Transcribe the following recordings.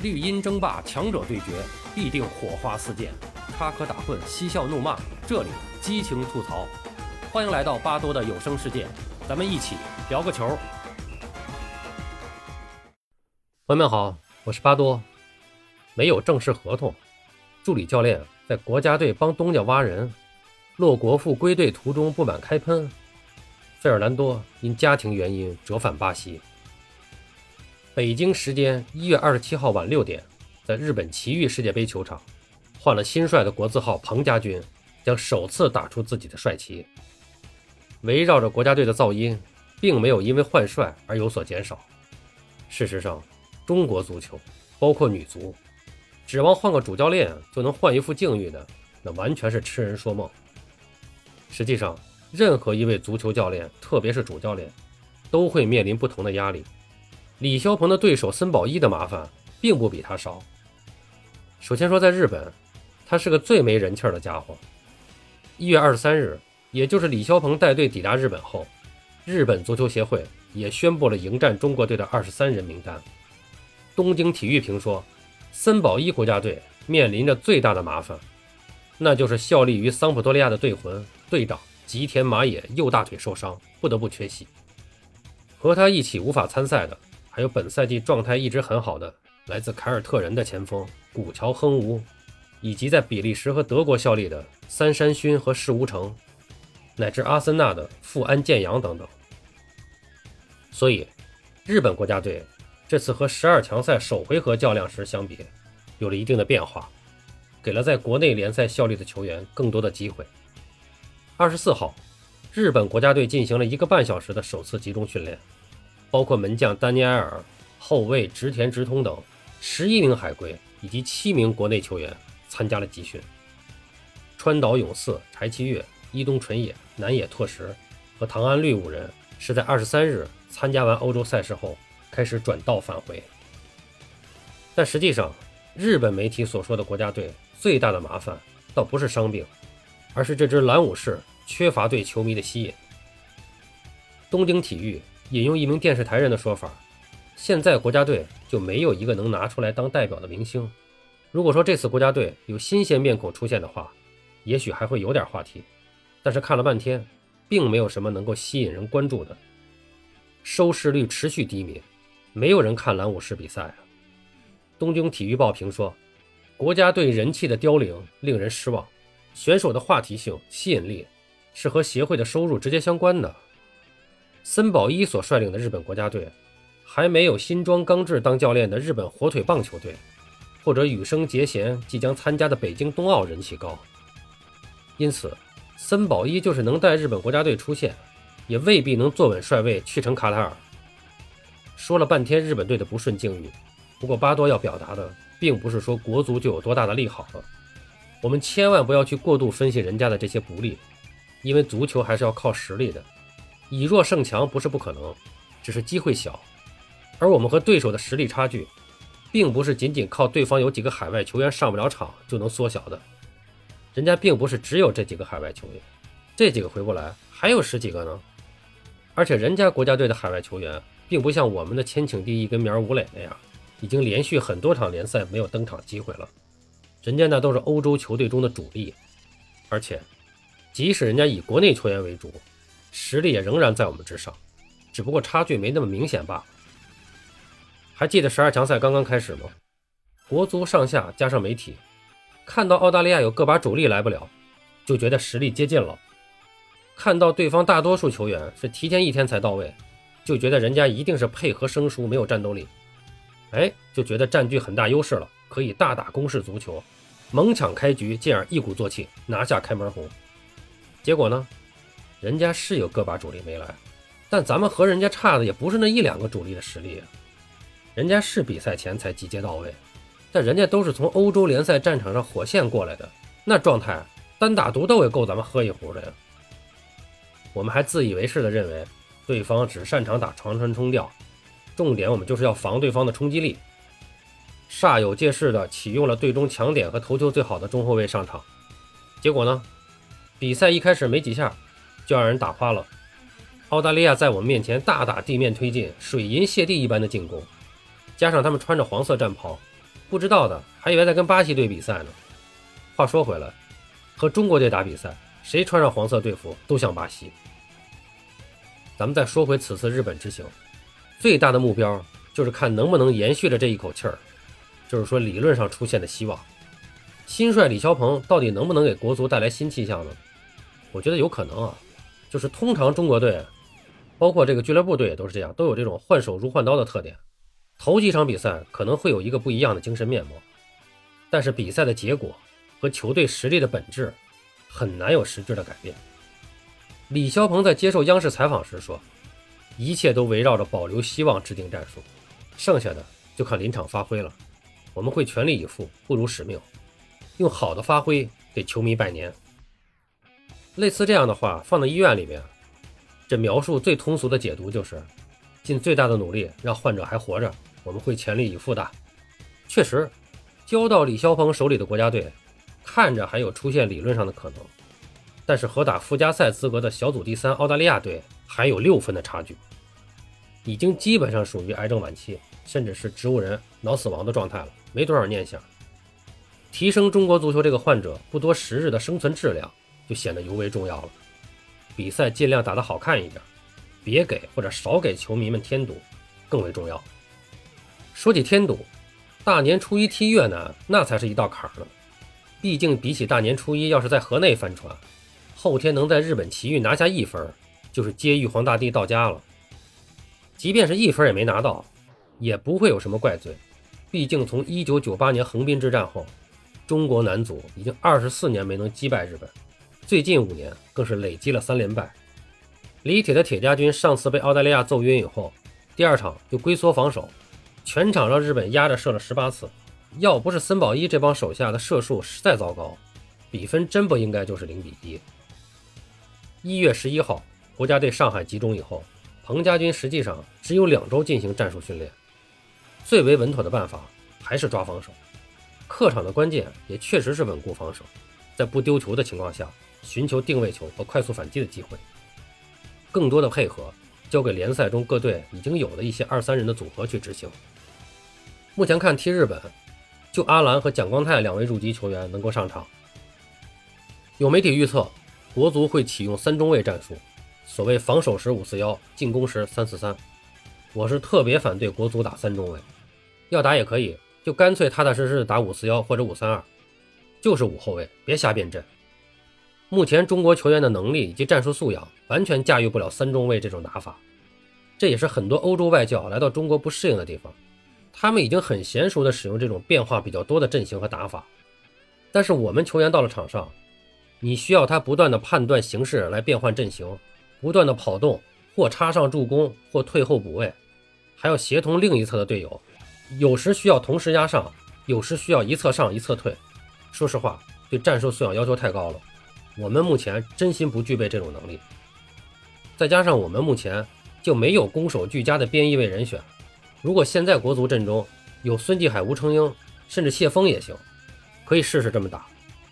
绿茵争霸，强者对决，必定火花四溅，插科打诨，嬉笑怒骂，这里激情吐槽。欢迎来到巴多的有声世界，咱们一起聊个球。朋友们好，我是巴多。没有正式合同，助理教练在国家队帮东家挖人，洛国富归队途中不满开喷，费尔南多因家庭原因折返巴西。北京时间一月二十七号晚六点，在日本奇遇世界杯球场，换了新帅的国字号彭家军将首次打出自己的帅旗。围绕着国家队的噪音，并没有因为换帅而有所减少。事实上，中国足球，包括女足，指望换个主教练就能换一副境遇的，那完全是痴人说梦。实际上，任何一位足球教练，特别是主教练，都会面临不同的压力。李霄鹏的对手森保一的麻烦并不比他少。首先说，在日本，他是个最没人气的家伙。一月二十三日，也就是李霄鹏带队抵达日本后，日本足球协会也宣布了迎战中国队的二十三人名单。东京体育评说，森保一国家队面临着最大的麻烦，那就是效力于桑普多利亚的队魂队长吉田麻也右大腿受伤，不得不缺席。和他一起无法参赛的。还有本赛季状态一直很好的来自凯尔特人的前锋古桥亨吾，以及在比利时和德国效力的三山勋和世无成，乃至阿森纳的富安健洋等等。所以，日本国家队这次和十二强赛首回合较量时相比，有了一定的变化，给了在国内联赛效力的球员更多的机会。二十四号，日本国家队进行了一个半小时的首次集中训练。包括门将丹尼埃尔、后卫直田直通等十一名海归以及七名国内球员参加了集训。川岛永嗣、柴崎岳、伊东纯也、南野拓实和唐安绿五人是在二十三日参加完欧洲赛事后开始转道返回。但实际上，日本媒体所说的国家队最大的麻烦倒不是伤病，而是这支蓝武士缺乏对球迷的吸引。东京体育。引用一名电视台人的说法，现在国家队就没有一个能拿出来当代表的明星。如果说这次国家队有新鲜面孔出现的话，也许还会有点话题。但是看了半天，并没有什么能够吸引人关注的。收视率持续低迷，没有人看蓝武士比赛啊。东京体育报评说，国家队人气的凋零令人失望，选手的话题性、吸引力是和协会的收入直接相关的。森保一所率领的日本国家队，还没有新庄刚志当教练的日本火腿棒球队，或者羽生结弦即将参加的北京冬奥人气高。因此，森保一就是能带日本国家队出现，也未必能坐稳帅位去成卡塔尔。说了半天日本队的不顺境遇，不过巴多要表达的，并不是说国足就有多大的利好了。我们千万不要去过度分析人家的这些不利，因为足球还是要靠实力的。以弱胜强不是不可能，只是机会小。而我们和对手的实力差距，并不是仅仅靠对方有几个海外球员上不了场就能缩小的。人家并不是只有这几个海外球员，这几个回不来，还有十几个呢。而且人家国家队的海外球员，并不像我们的千顷第一跟苗吴磊那样，已经连续很多场联赛没有登场机会了。人家那都是欧洲球队中的主力，而且即使人家以国内球员为主。实力也仍然在我们之上，只不过差距没那么明显罢了。还记得十二强赛刚刚开始吗？国足上下加上媒体，看到澳大利亚有个把主力来不了，就觉得实力接近了；看到对方大多数球员是提前一天才到位，就觉得人家一定是配合生疏，没有战斗力。哎，就觉得占据很大优势了，可以大打攻势足球，猛抢开局，进而一鼓作气拿下开门红。结果呢？人家是有个把主力没来，但咱们和人家差的也不是那一两个主力的实力啊。人家是比赛前才集结到位，但人家都是从欧洲联赛战场上火线过来的，那状态单打独斗也够咱们喝一壶的呀。我们还自以为是的认为对方只擅长打长传冲吊，重点我们就是要防对方的冲击力，煞有介事的启用了队中强点和头球最好的中后卫上场，结果呢，比赛一开始没几下。就让人打趴了。澳大利亚在我们面前大打地面推进，水银泻地一般的进攻，加上他们穿着黄色战袍，不知道的还以为在跟巴西队比赛呢。话说回来，和中国队打比赛，谁穿上黄色队服都像巴西。咱们再说回此次日本之行，最大的目标就是看能不能延续着这一口气儿，就是说理论上出现的希望。新帅李霄鹏到底能不能给国足带来新气象呢？我觉得有可能啊，就是通常中国队，包括这个俱乐部队也都是这样，都有这种换手如换刀的特点。头几场比赛可能会有一个不一样的精神面貌，但是比赛的结果和球队实力的本质很难有实质的改变。李霄鹏在接受央视采访时说：“一切都围绕着保留希望制定战术，剩下的就看临场发挥了。我们会全力以赴，不辱使命，用好的发挥给球迷拜年。”类似这样的话放到医院里面，这描述最通俗的解读就是尽最大的努力让患者还活着。我们会全力以赴的。确实，交到李霄鹏手里的国家队，看着还有出现理论上的可能，但是和打附加赛资格的小组第三澳大利亚队还有六分的差距，已经基本上属于癌症晚期，甚至是植物人脑死亡的状态了，没多少念想。提升中国足球这个患者不多时日的生存质量，就显得尤为重要了。比赛尽量打得好看一点，别给或者少给球迷们添堵，更为重要。说起添堵，大年初一踢越南那才是一道坎儿呢。毕竟比起大年初一要是在河内翻船，后天能在日本奇遇拿下一分，就是接玉皇大帝到家了。即便是一分也没拿到，也不会有什么怪罪。毕竟从1998年横滨之战后，中国男足已经二十四年没能击败日本，最近五年更是累积了三连败。李铁的铁家军上次被澳大利亚揍晕以后，第二场就龟缩防守。全场让日本压着射了十八次，要不是森保一这帮手下的射术实在糟糕，比分真不应该就是零比一。一月十一号，国家队上海集中以后，彭家军实际上只有两周进行战术训练，最为稳妥的办法还是抓防守。客场的关键也确实是稳固防守，在不丢球的情况下，寻求定位球和快速反击的机会，更多的配合交给联赛中各队已经有的一些二三人的组合去执行。目前看踢日本，就阿兰和蒋光太两位入籍球员能够上场。有媒体预测，国足会启用三中卫战术，所谓防守时五四幺，进攻时三四三。我是特别反对国足打三中卫，要打也可以，就干脆踏踏实实打五四幺或者五三二，就是五后卫，别瞎变阵。目前中国球员的能力以及战术素养完全驾驭不了三中卫这种打法，这也是很多欧洲外教来到中国不适应的地方。他们已经很娴熟地使用这种变化比较多的阵型和打法，但是我们球员到了场上，你需要他不断地判断形势来变换阵型，不断地跑动，或插上助攻，或退后补位，还要协同另一侧的队友，有时需要同时压上，有时需要一侧上一侧退。说实话，对战术素养要求太高了，我们目前真心不具备这种能力。再加上我们目前就没有攻守俱佳的边翼位人选。如果现在国足阵中有孙继海、吴成英，甚至谢峰也行，可以试试这么打。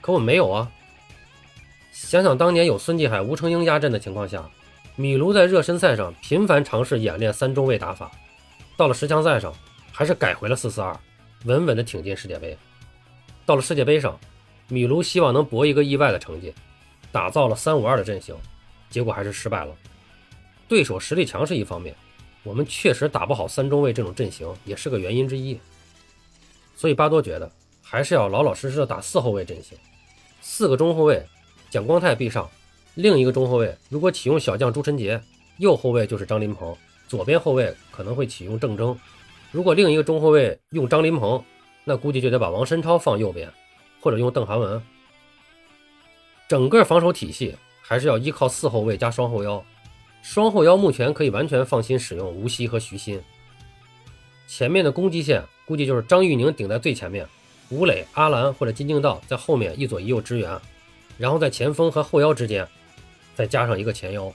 可我没有啊。想想当年有孙继海、吴成英压阵的情况下，米卢在热身赛上频繁尝试演练三中卫打法，到了十强赛上还是改回了四四二，稳稳的挺进世界杯。到了世界杯上，米卢希望能搏一个意外的成绩，打造了三五二的阵型，结果还是失败了。对手实力强是一方面。我们确实打不好三中卫这种阵型，也是个原因之一。所以巴多觉得还是要老老实实的打四后卫阵型，四个中后卫，蒋光太必上，另一个中后卫如果启用小将朱晨杰，右后卫就是张琳芃，左边后卫可能会启用郑铮。如果另一个中后卫用张琳芃，那估计就得把王申超放右边，或者用邓涵文。整个防守体系还是要依靠四后卫加双后腰。双后腰目前可以完全放心使用吴曦和徐新，前面的攻击线估计就是张玉宁顶在最前面，吴磊、阿兰或者金敬道在后面一左一右支援，然后在前锋和后腰之间再加上一个前腰。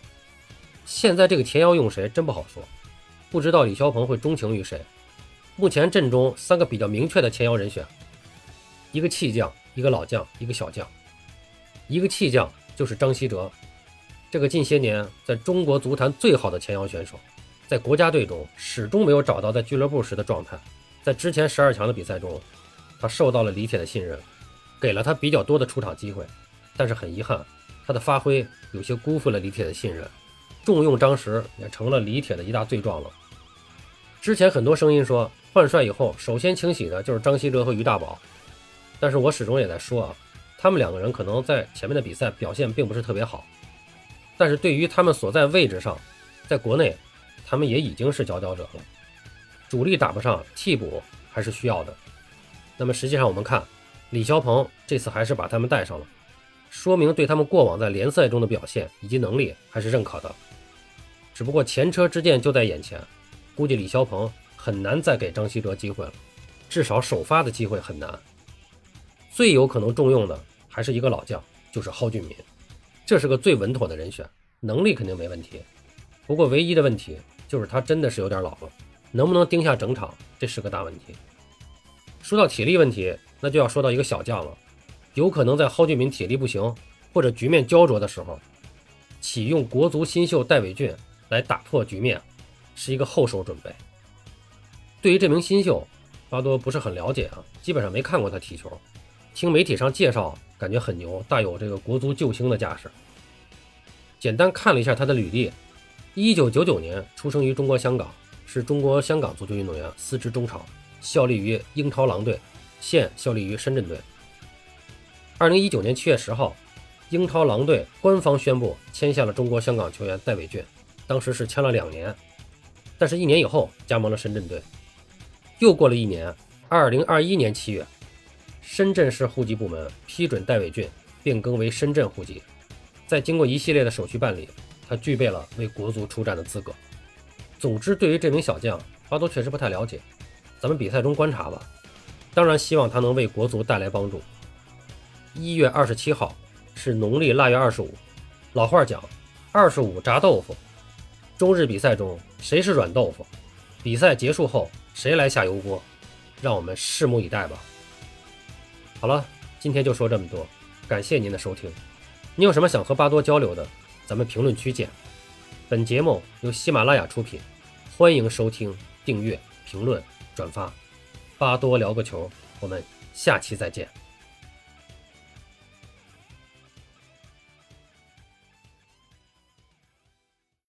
现在这个前腰用谁真不好说，不知道李霄鹏会钟情于谁。目前阵中三个比较明确的前腰人选，一个弃将，一个老将，一个小将。一个弃将就是张稀哲。这个近些年在中国足坛最好的前腰选手，在国家队中始终没有找到在俱乐部时的状态，在之前十二强的比赛中，他受到了李铁的信任，给了他比较多的出场机会，但是很遗憾，他的发挥有些辜负了李铁的信任，重用张石也成了李铁的一大罪状了。之前很多声音说换帅以后，首先清洗的就是张稀哲和于大宝，但是我始终也在说啊，他们两个人可能在前面的比赛表现并不是特别好，但是对于他们所在位置上，在国内，他们也已经是佼佼者了。主力打不上，替补还是需要的。那么实际上我们看，李霄鹏这次还是把他们带上了，说明对他们过往在联赛中的表现以及能力还是认可的。只不过前车之鉴就在眼前，估计李霄鹏很难再给张稀哲机会了，至少首发的机会很难。最有可能重用的还是一个老将，就是蒿俊闵，这是个最稳妥的人选，能力肯定没问题。不过唯一的问题就是他真的是有点老了。能不能盯下整场，这是个大问题。说到体力问题，那就要说到一个小将了，有可能在蒿俊闵体力不行或者局面焦灼的时候，启用国足新秀戴伟俊来打破局面，是一个后手准备。对于这名新秀，巴多不是很了解啊，基本上没看过他踢球，听媒体上介绍，感觉很牛，大有这个国足救星的架势。简单看了一下他的履历，一九九九年出生于中国香港。是中国香港足球运动员，司职中场，效力于英超狼队，现效力于深圳队。二零一九年七月十号，英超狼队官方宣布签下了中国香港球员戴伟俊，当时是签了两年，但是一年以后加盟了深圳队。又过了一年，二零二一年七月，深圳市户籍部门批准戴伟俊变更为深圳户籍，在经过一系列的手续办理，他具备了为国足出战的资格。总之，对于这名小将，巴多确实不太了解，咱们比赛中观察吧。当然，希望他能为国足带来帮助。一月二十七号是农历腊月二十五，老话讲，二十五炸豆腐。中日比赛中谁是软豆腐？比赛结束后谁来下油锅？让我们拭目以待吧。好了，今天就说这么多，感谢您的收听。你有什么想和巴多交流的，咱们评论区见。本节目由喜马拉雅出品。欢迎收听、订阅、评论、转发，巴多聊个球，我们下期再见。